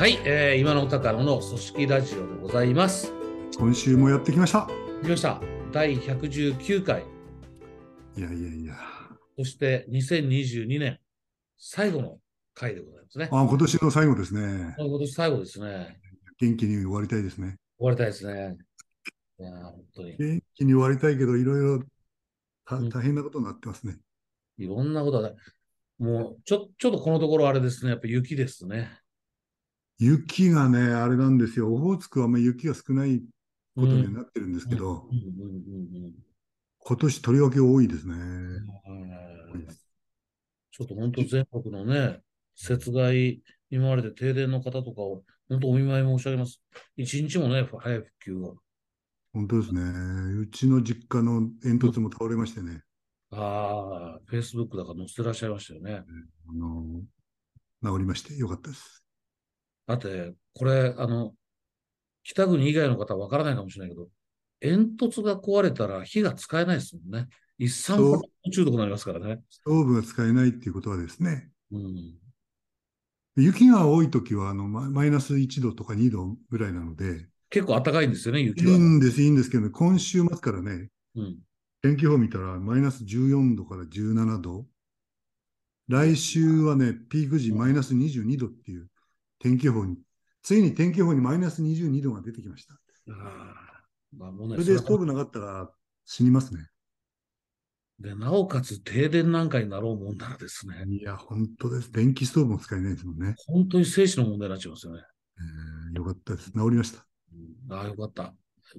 はい、えー、今の高野の組織ラジオでございます。今週もやってきました。来ました。第119回、いやいやいや。そして2022年最後の回でございますね。あ今年の最後ですね。今年最後ですね。元気に終わりたいですね。終わりたいですね。いやー本当に。元気に終わりたいけど、いろいろ大変なことになってますね。いろんなことが、もう、ちょ、ちょっとこのところあれですね。やっぱ雪ですね。雪がね、あれなんですよ。オホーツクはあんまり雪が少ないことにはなってるんですけど、今年とりわけ多いですね。ちょっと本当全国のね、雪害に見舞われて停電の方とかを、本当お見舞い申し上げます。一日もね、早い復旧が。本当ですね。うちの実家の煙突も倒れましてね。ああ、Facebook だから載せてらっしゃいましたよね。あの治りましてよかったです。だって、これ、あの、北国以外の方はわからないかもしれないけど、煙突が壊れたら火が使えないですもんね。一酸化炭素中毒になりますからね。ストーブが使えないっていうことはですね、うん。雪が多いときはあのママイナス1度とか2度ぐらいなので、結構暖かいんですよね、雪いは。いんです、いいんですけどね、今週末からね、うん。天気予報見たらマイナス14度から17度。来週はね、ピーク時マイナス22度っていう天気予報に、ついに天気予報にマイナス22度が出てきました。まあそれでストーブなかったら死にますね。で、なおかつ停電なんかになろうもんならですね、いや、本当です。電気ストーブも使えないですもんね。本当に生死の問題になっちゃいますよね。えーよかったです。治りました。うん、ああ、よかった。よ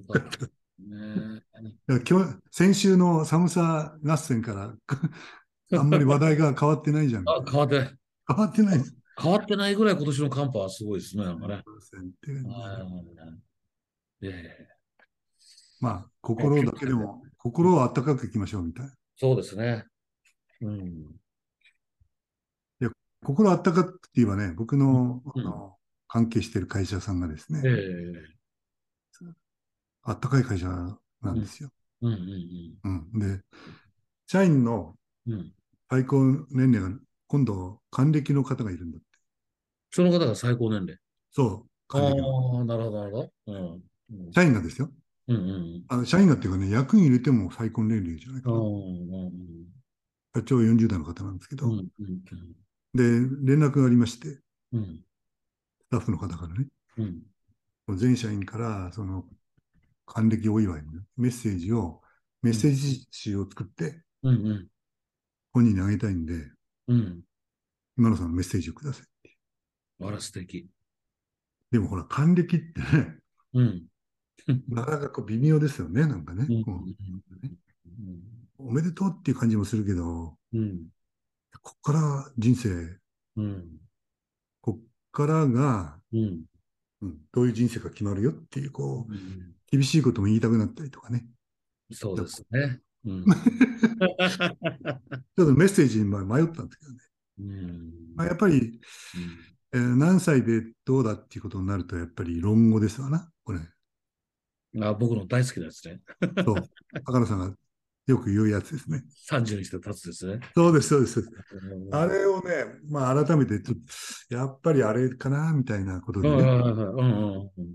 かった。ね 今日、先週の寒さ合戦から、あんまり話題が変わってないじゃん。あ、変わってない。変わってないです。変わってないぐらい今年の寒波はすごいですね、なんかね。まあ、心だけでも、心を温かくいきましょうみたいな。そうですね。うん。心温かくって言えばね、僕の,、うんあの関係している会社さんがですね、ええあったかい会社なんですよ。うんうんうんで、社員の。最高年齢が今度、還暦の方がいるんだって。その方が最高年齢。そう、あ還暦の。あ、なるほど、なるほど。社員がですよ。うんうんあの社員がっていうかね、役員入れても最高年齢じゃないかうん。な。うん社長40代の方なんですけど、うんうんで、連絡がありまして、うんスタッフの方からね、うん全社員から、その、還暦お祝いのメッセージを、メッセージ集を作って、うんうん本人にあげたいんで、うん今野さんメッセージをくださいって。あら、素敵。でもほら、還暦ってね、うん。なかなかこう微妙ですよね、なんかね。おめでとうっていう感じもするけど、うんこっから人生、うんこっからが、うんうん、どういう人生が決まるよっていう、こう、うん厳しいことも言いたくなったりとかね。そうですね。うん ちょっとメッセージに迷ったんですけどね。うんまあ、やっぱり、えー何歳でどうだっていうことになると、やっぱり論語ですわな、これ。うんあ僕の大好きなやつね。そう。赤野さんがよく言うやつですね。30にして立つですね。そうです、そうです。あれをね、まあ改めてちょっと、やっぱりあれかな、みたいなことでね。うんうんうんうん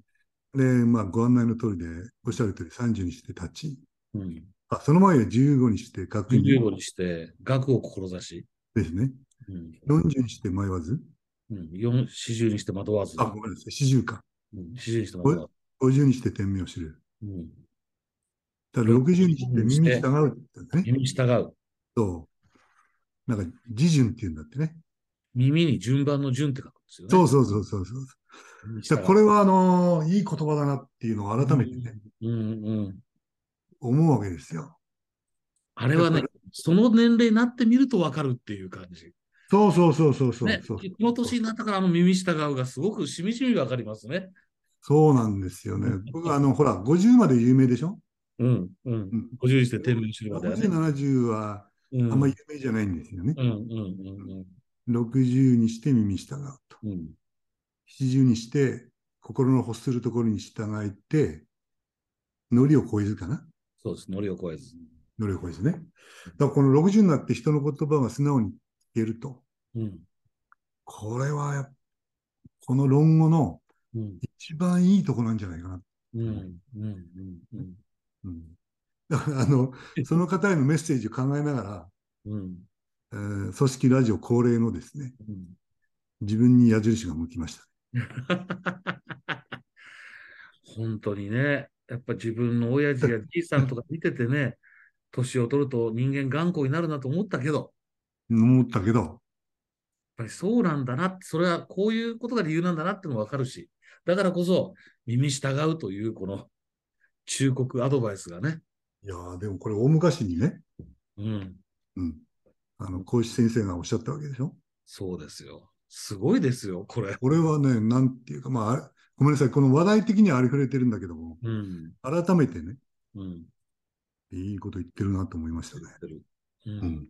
で、まあご案内の通りで、おっしゃる通り30にして立ち、うんうんあその前は15にして学院15にして、学を志し、ですね。うん40にして迷わず、うん、4 40にして惑わず、あ、ごめんなさい、40か。うん、40にして惑わず。50にして天命を知る。うん、だから60にして耳に従うってね。耳に従う。そう。なんか、自順っていうんだってね。耳に順番の順って書くんですよね。そうそうそうそうそう。これは、あのーいい言葉だなっていうのを改めてね、うんうん。思うわけですよ。あれはね、その年齢になってみると分かるっていう感じ。そうそうそうそうそうね、そうこの年になったからあの耳従うがすごくしみじみ分かりますね。そうなんですよね。僕、あの、ほら、50まで有名でしょ？うんうん。うん50にして天命知るまではね。?60、70はうんあんまり有名じゃないんですよね。うんうんうん60にして耳従うと。うんうん。70にして心の欲するところに従えて、ノリを超えずかなそうです。ノリを超えず。ノリを超えずね。だからこの60になって人の言葉が素直に聞けると。うん。これはこの論語のうん。一番いいとこなんじゃないかな。うん。うん。うん。うん。うん、だからあの、その方へのメッセージを考えながら、うん。えー組織ラジオ恒例のですね、うん。自分に矢印が向きました。本当にね、やっぱ自分の親父や じいさんとか見ててね、年を取ると人間頑固になるなと思ったけど、思ったけど、やっぱりそうなんだなって、それはこういうことが理由なんだなってのもわかるし、だからこそ耳従うというこの忠告アドバイスがね、いやーでもこれ大昔にね、うん、うん、あの、孔子先生がおっしゃったわけでしょ。そうですよ。すごいですよ、これ。これはね、なんていうか、まあごめんなさい、この話題的にはありふれてるんだけども、うん、改めてね、うん、いいこと言ってるなと思いましたね。う、うん。ん。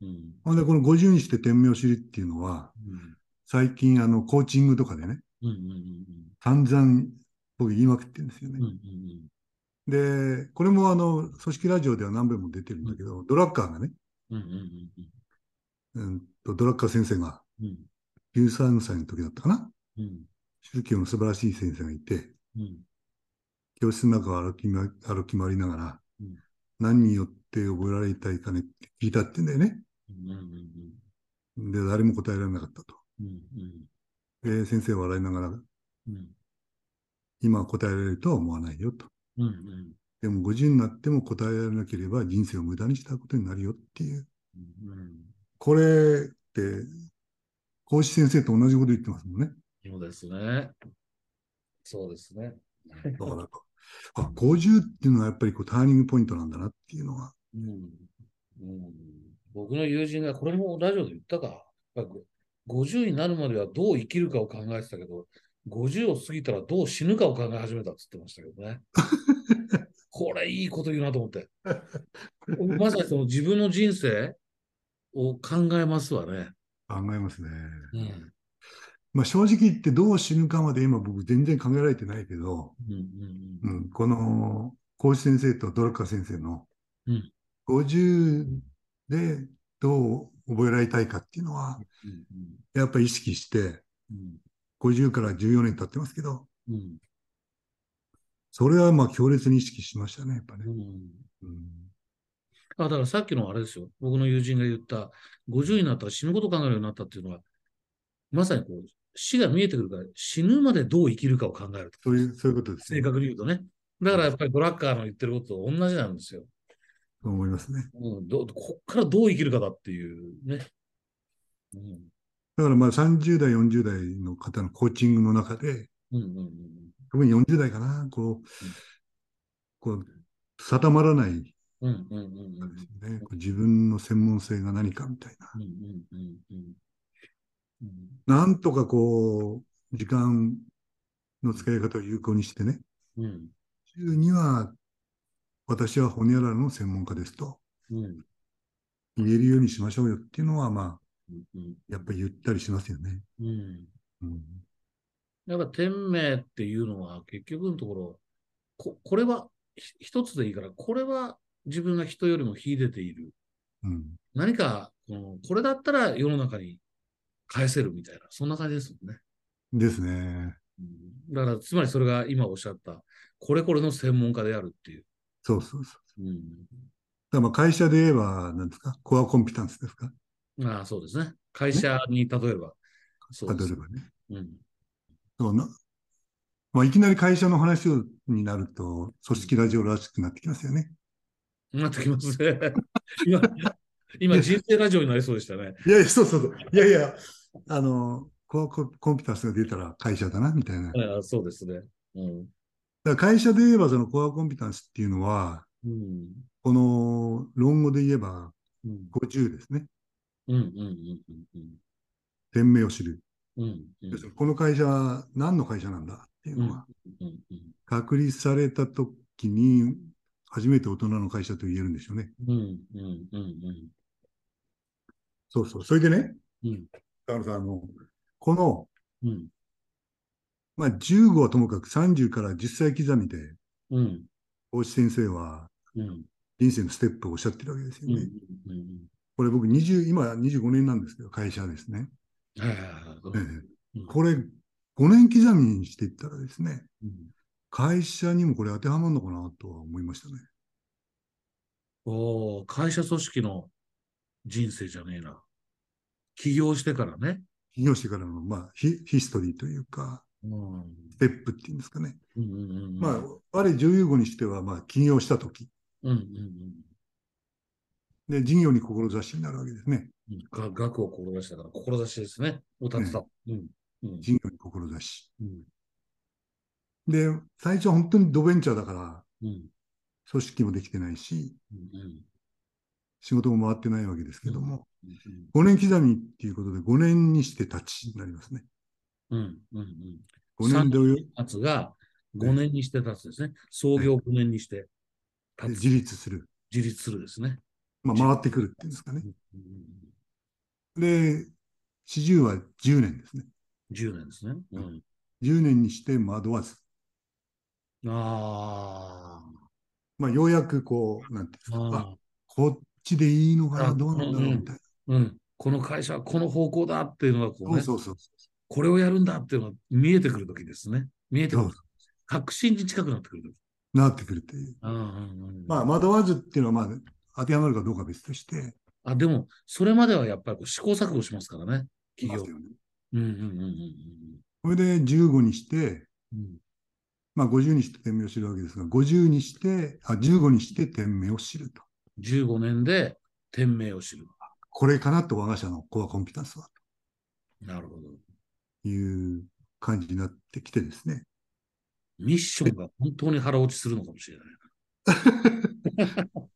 うん、ほんで、この50にして天命を知りっていうのは、最近、あの、コーチングとかでね、うん、うん、散々僕言いまくってるんですよね。うん、うん、で、これもあの、組織ラジオでは何遍も出てるんだけど、ドラッカーがね、うん、うん、うんと、ドラッカー先生がうん、13歳の時だったかな？うん、宗教の素晴らしい先生がいて、うん、教室の中を歩き,、ま、歩き回りながら、うん何によって覚えられたいかねって聞いたってんだよね。うん、で、誰も答えられなかったと。うん、で、先生は笑いながら、うん、今は答えられるとは思わないよと。うん、でも50になっても答えられなければ人生を無駄にしたことになるよっていう。うん、これって、孔子先生と同じこと言ってますもんね。そうですね。そうですね。だから、あ、50っていうのはやっぱりこうターニングポイントなんだなっていうのは。うんうん、僕の友人が、これもラジオで言ったか、やっぱり50になるまではどう生きるかを考えてたけど、50を過ぎたらどう死ぬかを考え始めたって言ってましたけどね。これいいこと言うなと思って。まさにその自分の人生を考えますわね。考えますね。うんまあ正直言ってどう死ぬかまで今僕全然考えられてないけど、うんうんうん、この孔子先生とドラッカー先生のうん。50でどう覚えられたいかっていうのは、うんやっぱり意識して、うん。50から14年経ってますけど、うん。それはまあ強烈に意識しましたね、やっぱね。う。ん。うん。あだからさっきのあれですよ。僕の友人が言った、50になったら死ぬことを考えるようになったっていうのは、まさにこう、死が見えてくるから、死ぬまでどう生きるかを考えると。そういう、そういうことです正ね。確に言うとね。だからやっぱりドラッカーの言ってることと同じなんですよ。そう思いますね。うん、どこっからどう生きるかだっていうね。うんだからまあ30代、40代の方のコーチングの中で、うんうん特に40代かな、こう、こう、定まらないんでうんうんうん自分の専門性が何かみたいな。うんうんうんうんうんなんとかこう、時間の使い方を有効にしてね、うん週には、私はホニャララの専門家ですと。うん。言えるようにしましょうよっていうのは、まあ、うんやっぱり言ったりしますよね。うん。うん、やっぱ天命っていうのは結局のところ、ここれはひ一つでいいから、これは自分が人よりも秀でている。うん、何かこの、これだったら世の中に返せるみたいな、そんな感じですもんね。ですね。うんだから、つまりそれが今おっしゃった、これこれの専門家であるっていう。そうそうそう。うん、だまあ会社で言えば、何ですか、コアコンピタンスですか、ああ、そうですね。会社に例えば。そうです例えばね。うん。そうなまあ、いきなり会社の話になると、組織ラジオらしくなってきますよね。なってきますね。今、今人生ラジオになりそうでしたね。いやいや、そうそうそう。いやいや、あの、コアコンピタンスが出たら会社だな、みたいな。ああそうですね。うん。ら会社で言えば、そのコアコンピタンスっていうのは、うん。この論語で言えばうん。50ですね。うん。うん。うん。うん。天命を知る。うん。うん。この会社は何の会社なんだ？っていうのは。確立されたときに、初めて大人の会社と言えるんでしょうね。うん。うん。うん。そうそう。それでね、うん。だからさ、あの、この、うん。まあ、15はともかく30から10歳刻みで、うん。大志先生はうん。人生のステップをおっしゃってるわけですようん。ね。うん。これ僕20、今25年なんですけど、会社ですね。はいはいはいこれ、5年刻みにしていったらですね、うん会社にもこれ当てはまるのかなとは思いましたね。おー会社組織の人生じゃねえな。起業してからね。起業してからの、まあ、ヒヒストリーというか、うん。ステップっていうんですかね。うんうんうんうん。まあ、我女優語にしては、まあ、起業したとき、うんうんうんで、事業に志になるわけですね。うん。が学を志したから、志ですね。を立てた。うん。うん。事業に志。うん。で、最初は本当にドベンチャーだから、うん。組織もできてないし、うん。仕事も回ってないわけですけども、うん。5年刻みっていうことで5年にして立ちになりますね。うん。うん。5年でおよ立つが5年にして立つですね。創業5年にしてで立つ。自立する。自立するですね。まあ、回ってくるっていうんですかね。うんうんで、四十は10年ですね。10年ですね。うん。10年にして惑わず。あまあ、ようやくこう、なんていうんですあ。か、ああ、こっちでいいのかあな、どうなんだろうみたいな。あ。うん。この会社はこの方向だっていうのがこうね、そうそうそう。これをやるんだっていうのが見えてくるときですね。見えてくる。確信に近くなってくるとき。なってくるという。うんうんうん。まあ、惑わずっていうのは、まあ、当てはまるかどうかは別として、あ、でも、それまではやっぱりこう試行錯誤しますからね。企業ね。うんうんうんうんこれで15にして、うん。まあ、50にして天命を知るわけですが、50にして、あ、15にして天命を知ると。15年で天命を知る。これかなと我が社のコアコンピタンスはなるほど。という感じになってきてですね。ミッションが本当に腹落ちするのかもしれないな。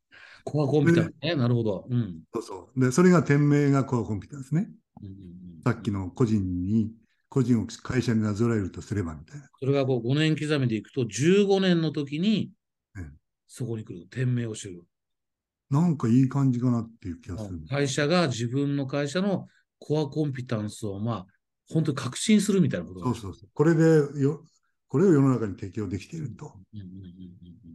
コアコンピターね。なるほど。うん。そうそう。で、それが天命がコアコンピタンスね。うんうんうんさっきの個人に、個人を会社になぞらえるとすればみたいな。それがこう5年刻みでいくと、15年の時にうん、そこに来る。天命を知る。なんかいい感じかなっていう気がする。会社が自分の会社のコアコンピタンスを、まあ、本当に確信するみたいなことそうそうそう。これでよ、これを世の中に提供できていると。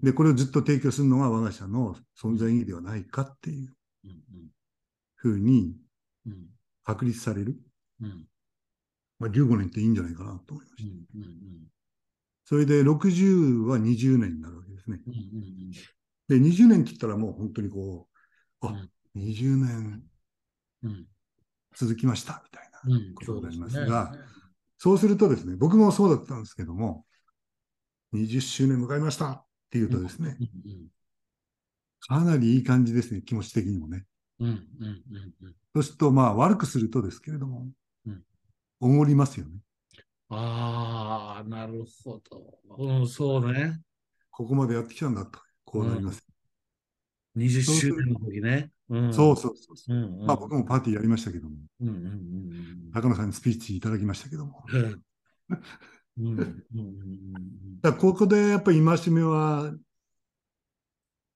で、これをずっと提供するのが我が社の存在意義ではないかっていううんふうに確立される。うんまあ、15年っていいんじゃないかなと思いました。それで60は20年になるわけですね。うんうんで、20年って言ったらもう本当にこう、あ、うん20年うん続きましたみたいなうんことになりますそうが、ですねそうするとですね、僕もそうだったんですけども、20周年迎えましたっていうとですね、うんかなりいい感じですね、気持ち的にもね。うんうんうんうんうんそうすると、まあ悪くするとですけれどもうん、おごりますよね。ああ、なるほど。うん、そうね。ここまでやってきたんだと、こうなります。20周年の時ね。うん、そうそうそうそう。うんうん。まあ僕もパーティーやりましたけども、うんうんうん高野さんにスピーチいただきましたけども。うん。うんうんうんうん だここでやっぱり戒めは、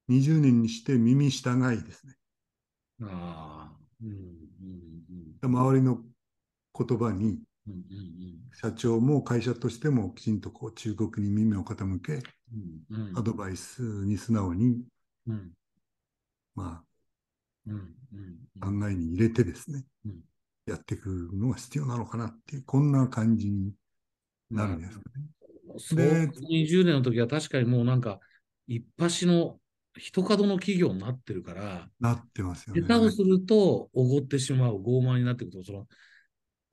20年にして耳従いですね。うん。ああ。うんうん周りの言葉に、うんうん社長も会社としてもきちんとこう中国に耳を傾け、うん。アドバイスに素直に、うんまうんうんあ、考えに入れてですね、うんやっていくのが必要なのかなっていう、こんな感じになるんですかね。そうで20年の時は確かにもうなんか、一発の一角の企業になってるから、なってますよね。下手をするとおごってしまう、傲慢になってくると、その、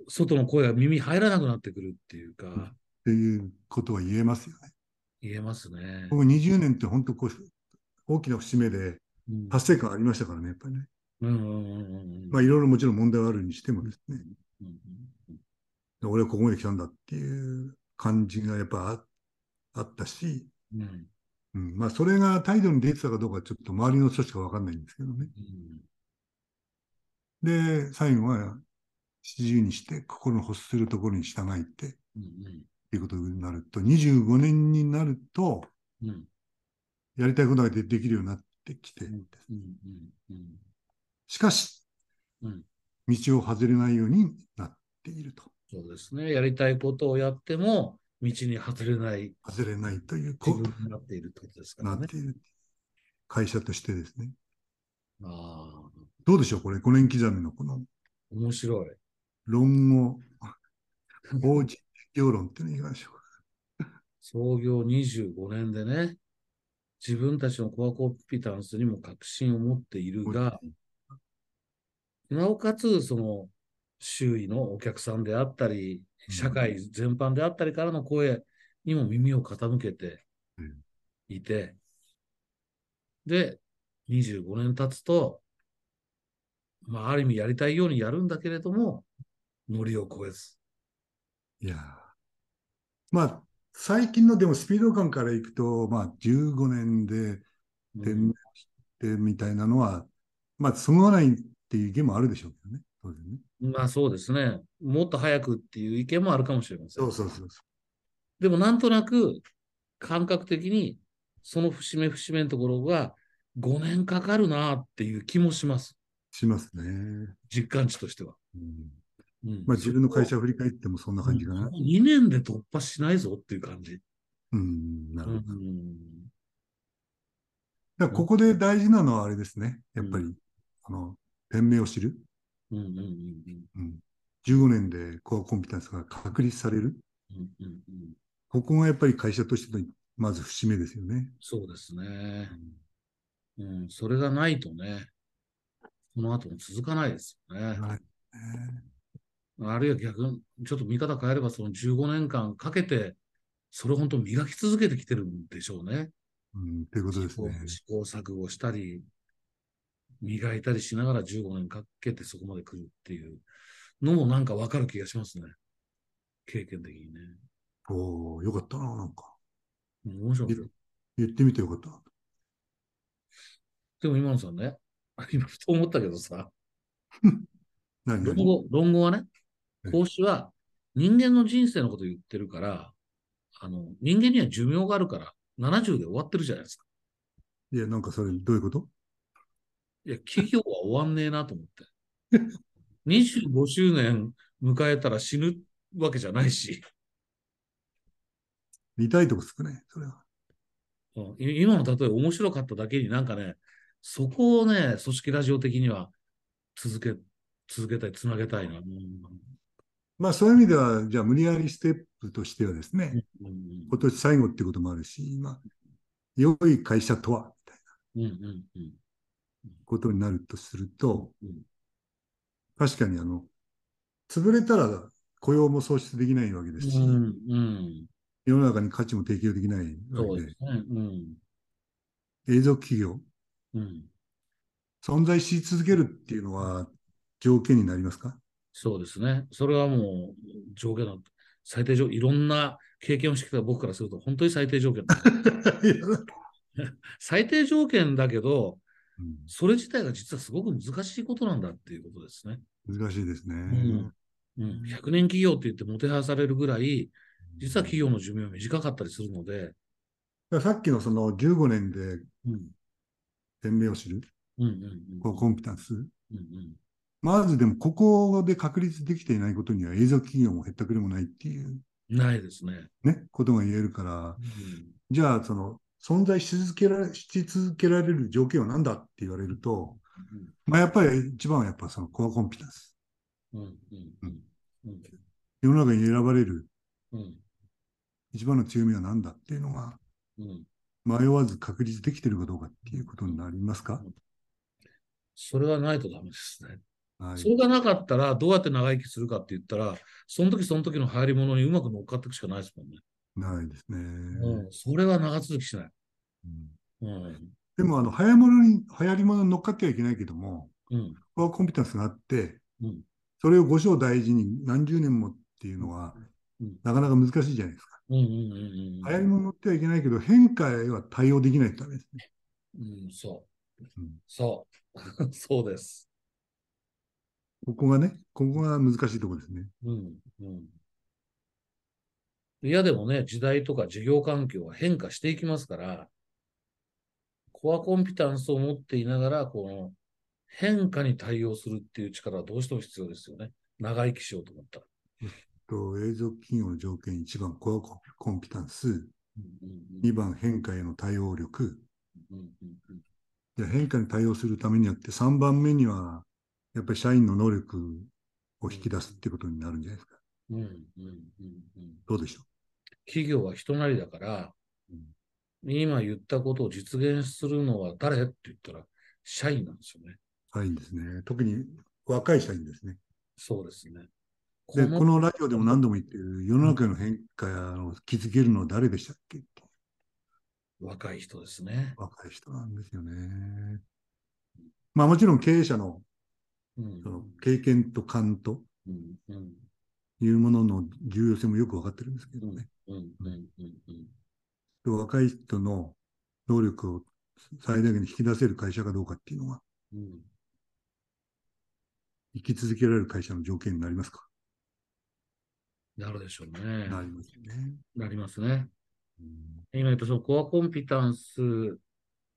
外の声が耳入らなくなってくるっていうか、っていうことは言えますよね。言えますね。僕20年って本当こう、大きな節目でうん達成感ありましたからね、やっぱりね。うんうんうんうんまあいろいろもちろん問題はあるにしてもですね、うん俺はここまで来たんだっていう感じがやっぱああったし、うんうんうん、まあそれが態度に出てたかどうかちょっと周りの人しかわかんないんですけどね。で、最後は自由にして心の欲するところに従いってうんいうことになると、25年になるとうんうんやりたいことがでできるようになってきて、うんうんうんしかし、うん道を外れないようになっていると。そうですね。やりたいことをやっても、道に外れない外れないという、こ自分になっているってことですからね。なっている。会社としてですね。ああ、どうでしょうこれ、5年刻みのこの面白い。論語、法人業論っていうのはいかがでしょう。か。創業25年でね、自分たちのコアコンピタンスにも確信を持っているが、なおかつ、その、周囲のお客さんであったり、社会全般であったりからの声にも耳を傾けていて、で、25年経つと、まあ、ある意味やりたいようにやるんだけれども、ノリを超えず。いやーまあ、最近のでもスピード感からいくと、まあ、15年でうん点してみたいなのは、まあ、そぐわないっていう意見もあるでしょうけどね。当然ねまあそうですね。もっと早くっていう意見もあるかもしれません。そうそうそうそでもなんとなく感覚的にその節目節目のところが5年かかるなっていう気もします。う。しますね。実感値としては。うんうんまあ、自分の会社を振り返ってもそんな感じかな。2年で突破しないぞっていう感じ。うん、なうるほど。だここで大事なのはあれですね。やっぱり、うあの、店名を知る。うんうんうんうん、15年でコアコンピタンスが確立される。うんうんうんここがやっぱり会社としてのまず節目ですよね。そうですね。うん、それがないとね、この後も続かないですよね。はいあるいは逆に、ちょっと見方変えれば、その15年間かけて、それを本当磨き続けてきてるんでしょうね。うん、ということですね。試行錯誤したり、磨いたりしながら15年かけてそこまで来るっていうのもなんかわかる気がしますね。経験的にね。おおよかったな、なんか。うん面白い。言ってみてよかった。でも今野さんね、今ふと思ったけどさ、何何？論語、論語はねはい、孔子は人間の人生のことを言ってるから、あの、人間には寿命があるから、70で終わってるじゃないですか。いや、なんかそれ、どういうこと？いや、企業は終わんねえなと思って。25周年迎えたら死ぬわけじゃないし、見たいとこ少ない、それは。うんい今の例え面白かっただけになんかね、そこをね、組織ラジオ的には続け、続けたい、つなげたいな。うんまあ、そういう意味では、じゃあ、無理やりステップとしてはですね、うん今年最後っていうこともあるし、まあ、良い会社とは、みたいなことになるとすると、うん。確かに、あの、潰れたら雇用も創出できないわけですし、うんうん。世の中に価値も提供できないわけで。そうです、ね。うん。永続企業、うん。存在し続けるっていうのは条件になりますか？そうですね。それはもう条件だ。最低条いろんな経験をしてきた僕からすると本当に最低条件だ。最低条件だけど、うんそれ自体が実はすごく難しいことなんだっていうことですね。難しいですね。んうん、100年企業って言ってもてはやされるぐらい、実は企業の寿命は短かったりするので、さっきのその15年でうん、店名を知る、うん、うん、こうコンピタンス。うん、うん、まずでも、ここで確立できていないことには永続企業も減ったくれもないっていう。ないですね。ね、ことが言えるから、うん。じゃあ、その、存在し続けられ、し続けられる条件は何だって言われると、まあ、やっぱり一番はやっぱそのコアコンピタンス。うん、うん、うん、うん、世の中に選ばれる。うん、一番の強みは何だっていうのが、うん。迷わず確立できてるかどうかっていうことになりますか、それはないとダメですね。はいそれがなかったら、どうやって長生きするかって言ったら、その時その時の流行り物にうまく乗っかっていくしかないですもんね。ないですね。うん、それは長続きしない。うんうん、でも、あの、流行り物に、流行り物に乗っかってはいけないけども、うん、コンピタンスがあって、うん、それを五章大事に何十年もっていうのは、うん、なかなか難しいじゃないですか。うん、うん、うん。流行り物に乗ってはいけないけど、変化へは対応できないとダメですね。うん、そう。うんそう。そうです。ここがね、ここが難しいところですね。うん、うん。いやでもね、時代とか事業環境は変化していきますから、コアコンピタンスを持っていながら、この変化に対応するっていう力はどうしても必要ですよね。長生きしようと思ったら。と永続企業の条件1番、コアコンピタンス、うんうん2番、変化への対応力。うんうんうんで変化に対応するためにあって、3番目には、やっぱり社員の能力を引き出すってことになるんじゃないですか。うん、うん、うん、うん。どうでしょ企業は人なりだから、今言ったことを実現するのは誰って言ったら、社員なんですよね。う。はい、ですね。特に若い社員ですね。そうですね。で、このラジオでも何度も言ってる、世の中の変化を気づけるのは誰でしたっけ若い人ですね。若い人なんですよね。まあもちろん経営者のうんその経験と勘というものの重要性もよく分かってるんですけどね。若い人の能力を最大限に引き出せる会社かどうかっていうのは、うん。生き続けられる会社の条件になりますか、なるでしょうね。なりますよね。なりますね。うん。今言ったそのコアコンピタンス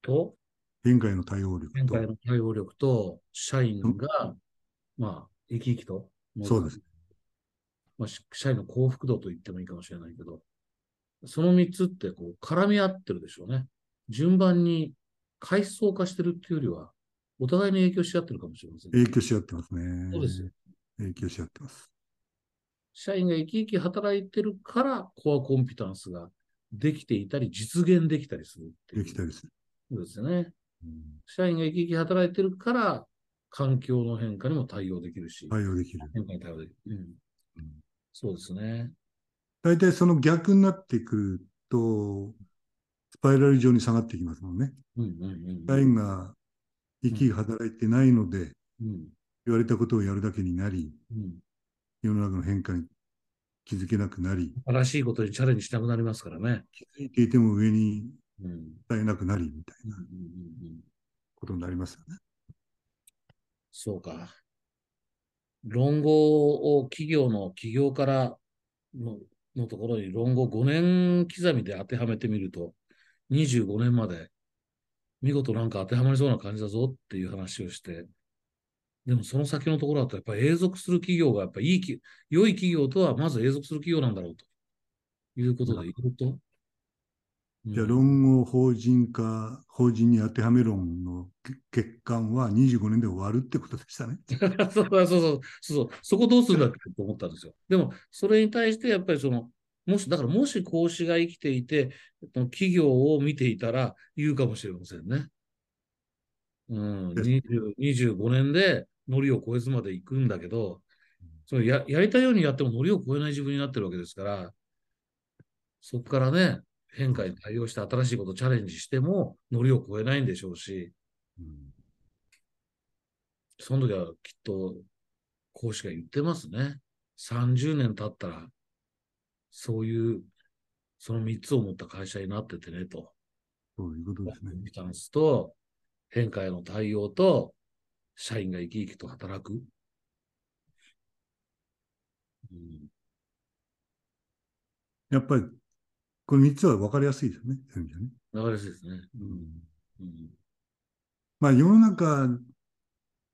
と変化への対応力と変化へ、の対応力と社員が、まあ、生き生きと。そうです。まあ、し社員の幸福度と言ってもいいかもしれないけど、その三つってこう絡み合ってるでしょうね。順番に階層化してるっていうよりは、お互いに影響し合ってるかもしれません。影響し合ってますね。そうですよ。影響し合ってます。社員が生き生き働いてるから、コアコンピタンスができていたり、実現できたりするできたりする。ことですよね。うん社員が生き生き働いてるから、環境の変化にも対応できるし、対応できる。変化に対応できる。うん、うんそうですね。大体その逆になってくると、スパイラル上に下がってきますもんね。うんうんうん社員が生き生き働いてないので、うん言われたことをやるだけになり、うん世の中の変化に気づけなくなり、新しいことにチャレンジしたくなりますからね。気づいていても上にうんうん伝えなくなり、みたいなことになりますよね。そうか。論語を企業の起業からののところに論語5年刻みで当てはめてみると、25年まで見事なんか当てはまりそうな感じだぞっていう話をして、でもその先のところだとやっぱり永続する企業がやっぱりいいき、良い企業とはまず永続する企業なんだろうということで言うと、じゃあ、うん論語法人化、法人に当てはめ論の欠陥は25年で終わるってことでしたね。そうそうそうそうそこどうするんだっけと思ったんですよ。でも、それに対してやっぱりその、もし、だからもし孔子が生きていて、企業を見ていたら言うかもしれませんね。うん、です20 25年でノリを超えずまで行くんだけど、それややりたいようにやってもノリを超えない自分になってるわけですから、そこからね、変化に対応して新しいことをチャレンジしても、ノリを超えないんでしょうし、うんその時はきっと、講師が言ってますね。30年経ったら、そういう、その3つを持った会社になっててねと。そういうことですねタンスと、変化への対応と、社員が生き生きと働く。うん、やっぱり、この3つは分かりやすいですね。そういう意味じゃね。わかりやすいですね。うん。うん。まあ、世の中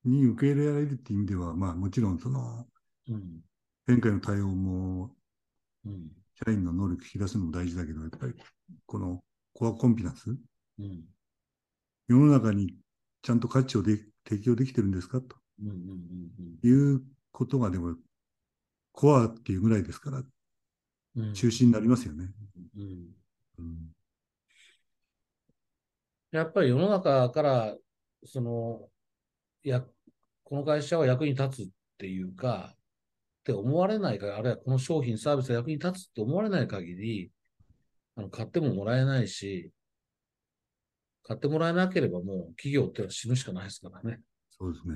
に受け入れられるっていう意味では、まあ、もちろんそのうん。変化への対応もうん。社員の能力引き出すのも大事だけど、やっぱりこのコアコンピタンス、うん。世の中にちゃんと価値をで提供できてるんですか？と。うんうんうんいうことがでも、コアっていうぐらいですから、うんうん中心になりますよね。うんうんやっぱり世の中から、その、や、この会社は役に立つっていうか、って思われないか、あるいはこの商品、サービスが役に立つって思われない限り、あの、買ってももらえないし、買ってもらえなければもう企業ってのは死ぬしかないですからね。そうですね。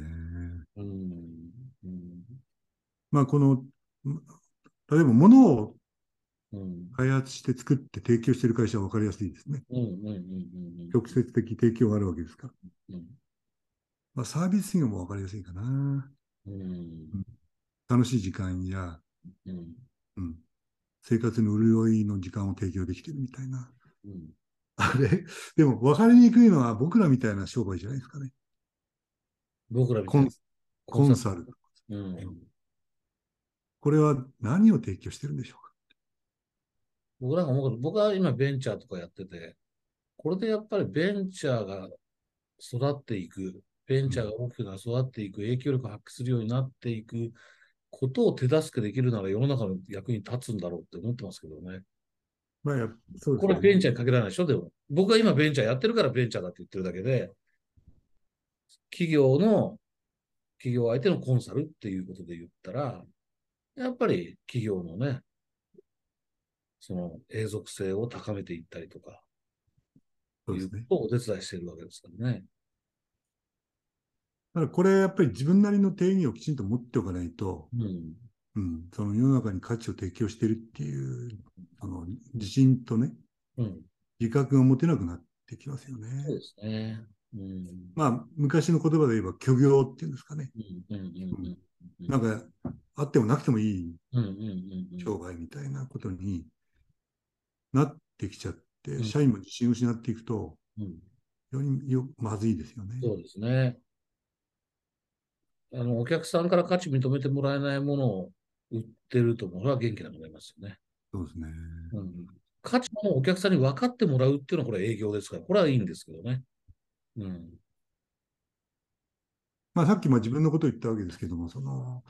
うん。うん。まあ、この、例えば物をうん。開発して作って提供している会社は分かりやすいですね。直接的提供があるわけですから。うん。まあ、サービス業も分かりやすいかな。うん。楽しい時間や、うん。うん、生活の潤いの時間を提供できてるみたいな。うん。あれ？でも分かりにくいのは僕らみたいな商売じゃないですかね。僕らみたいなコンサル。うん。これは何を提供してるんでしょうか？僕なんか思うけど、僕は今ベンチャーとかやってて、これでやっぱりベンチャーが育っていく、ベンチャーが大きくな育っていく、影響力を発揮するようになっていくことを手助けできるなら世の中の役に立つんだろうって思ってますけどね。まあ、やそうですこれはベンチャーにかけられないでしょ？でも。僕は今ベンチャーやってるからベンチャーだって言ってるだけで、企業の、企業相手のコンサルっていうことで言ったら、やっぱり企業のね、その永続性を高めていったりとか、そうですね。いうことをお手伝いしているわけですからね。だからこれやっぱり自分なりの定義をきちんと持っておかないと、うん。うん、その世の中に価値を提供しているっていう、あの、自信とね、うん。自覚が持てなくなってきますよね。そうですね。うん。まあ、昔の言葉で言えば虚業っていうんですかね。うん。うん。うん。うん。なんか、あってもなくてもいい。商売みたいなことになってきちゃって、うん社員も自信を失っていくと、うん。非常によまずいですよね。そうですね。あの、お客さんから価値認めてもらえないものを売ってると、これは元気なくなりますよね。そうですね。うん。価値もお客さんに分かってもらうっていうのは、これ営業ですから、これはいいんですけどね。うん。まあ、さっきまあ自分のことを言ったわけですけども、その、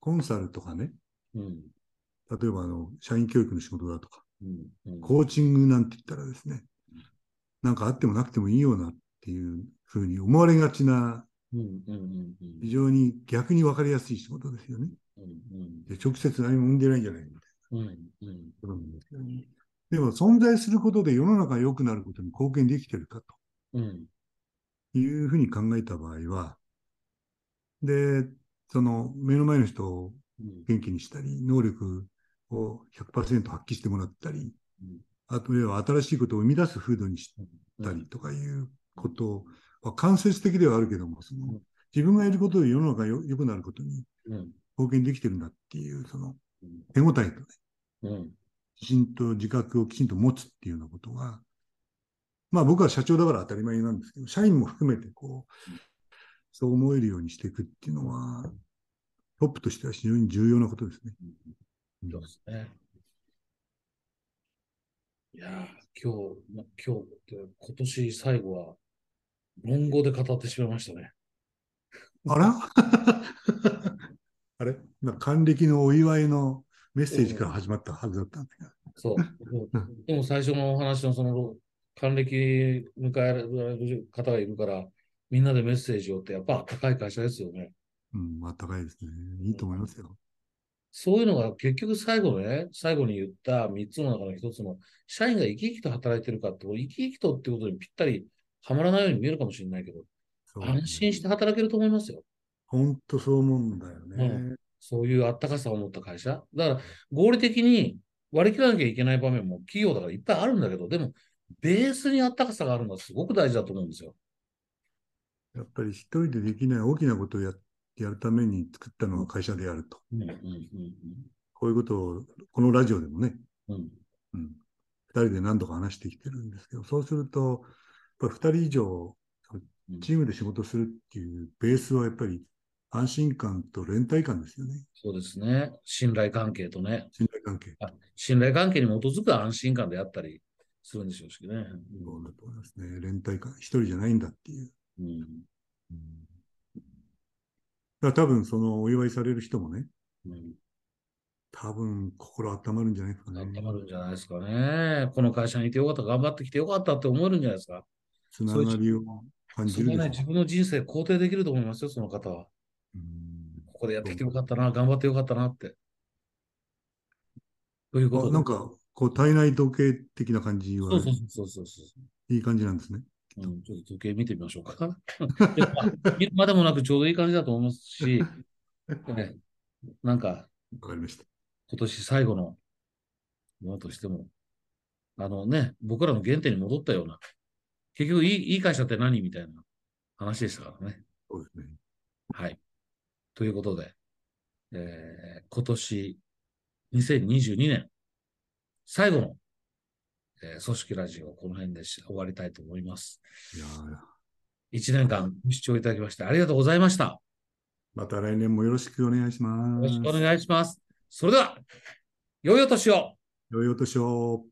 コンサルとかね、うん。例えばあの、社員教育の仕事だとか、うん。うん。コーチングなんて言ったらですね、なんかあってもなくてもいいようなっていうふうに思われがちな、うん。うん。うん。非常に逆に分かりやすい仕事ですよね。うん。で直接何も生んでないんじゃないみたいうん。うん。なで。でも存在することで世の中が良くなることに貢献できてるかうん。というふうに考えた場合は、で、その目の前の人をうん。元気にしたり、能力を100%発揮してもらったり、あとは新しいことを生み出す風土にしたりとかいうことは間接的ではあるけども、その自分がやることで世の中がよ良くなることにうん。貢献できてるんだっていう、そのうん。手応えとね、うん。自信と自覚をきちんと持つっていうようなことが、まあ僕は社長だから当たり前なんですけど、社員も含めてこう、そう思えるようにしていくっていうのは、トップとしては非常に重要なことですね。そうですね。いやー、今日、ま今日って、今年最後は、論語で語ってしまいましたね。あら？あれ？なんか還暦のお祝いのメッセージから始まったはずだったんですが。そう。でも最初のお話のその、還暦迎えられる方がいるから、みんなでメッセージをって、やっぱあったかい会社ですよね。うん、あったかいですね。いいと思いますよ。そういうのが結局最後ね、最後に言った3つの中の1つの、社員が生き生きと働いてるかって、生き生きとってことにぴったりはまらないように見えるかもしれないけど、そう安心して働けると思いますよ。本当そう思うんだよね。うそういうあったかさを持った会社。だから、合理的に割り切らなきゃいけない場面も企業だからいっぱいあるんだけど、でも、ベースにあったかさがあるのはすごく大事だと思うんですよ。やっぱり一人でできない大きなことをややるために作ったのが会社であると。うん、うん、うん、こういうことを、このラジオでもね、うん。うんうん、二人で何度か話してきてるんですけど、そうすると、やっぱり二人以上、うんチームで仕事するっていうベースはやっぱり安心感と連帯感ですよね。そうですね。信頼関係とね。信頼関係。あ信頼関係に基づく安心感であったりするんでしょうしね。そうだと思いますね。連帯感。一人じゃないんだっていう。うん。だから多分そのお祝いされる人もね、うん。多分心温まるんじゃないですかね。温まるんじゃないですかね。この会社にいてよかった、頑張ってきてよかったって思えるんじゃないですか。つながりを感じるでしょ自分の人生肯定できると思いますよ、その方は。ここでやってきてよかったな、頑張ってよかったなって。ということなんか、こう体内時計的な感じはそうそうそうそうそう。いい感じなんですね。うん、ちょっと時計見てみましょうか。ま でもなくちょうどいい感じだと思いますし、ね、なんかわかりました。今年最後のものとしても、あのね、僕らの原点に戻ったような、結局いいいい会社って何みたいな話でしたからね。そうですね。はい。ということで、えー今年2022年最後の、えー組織ラジオをこの辺でし終わりたいと思います。いやー1年間ご視聴いただきましてありがとうございました。また来年もよろしくお願いします。よろしくお願いします。それでは、良いお年を良いお年を。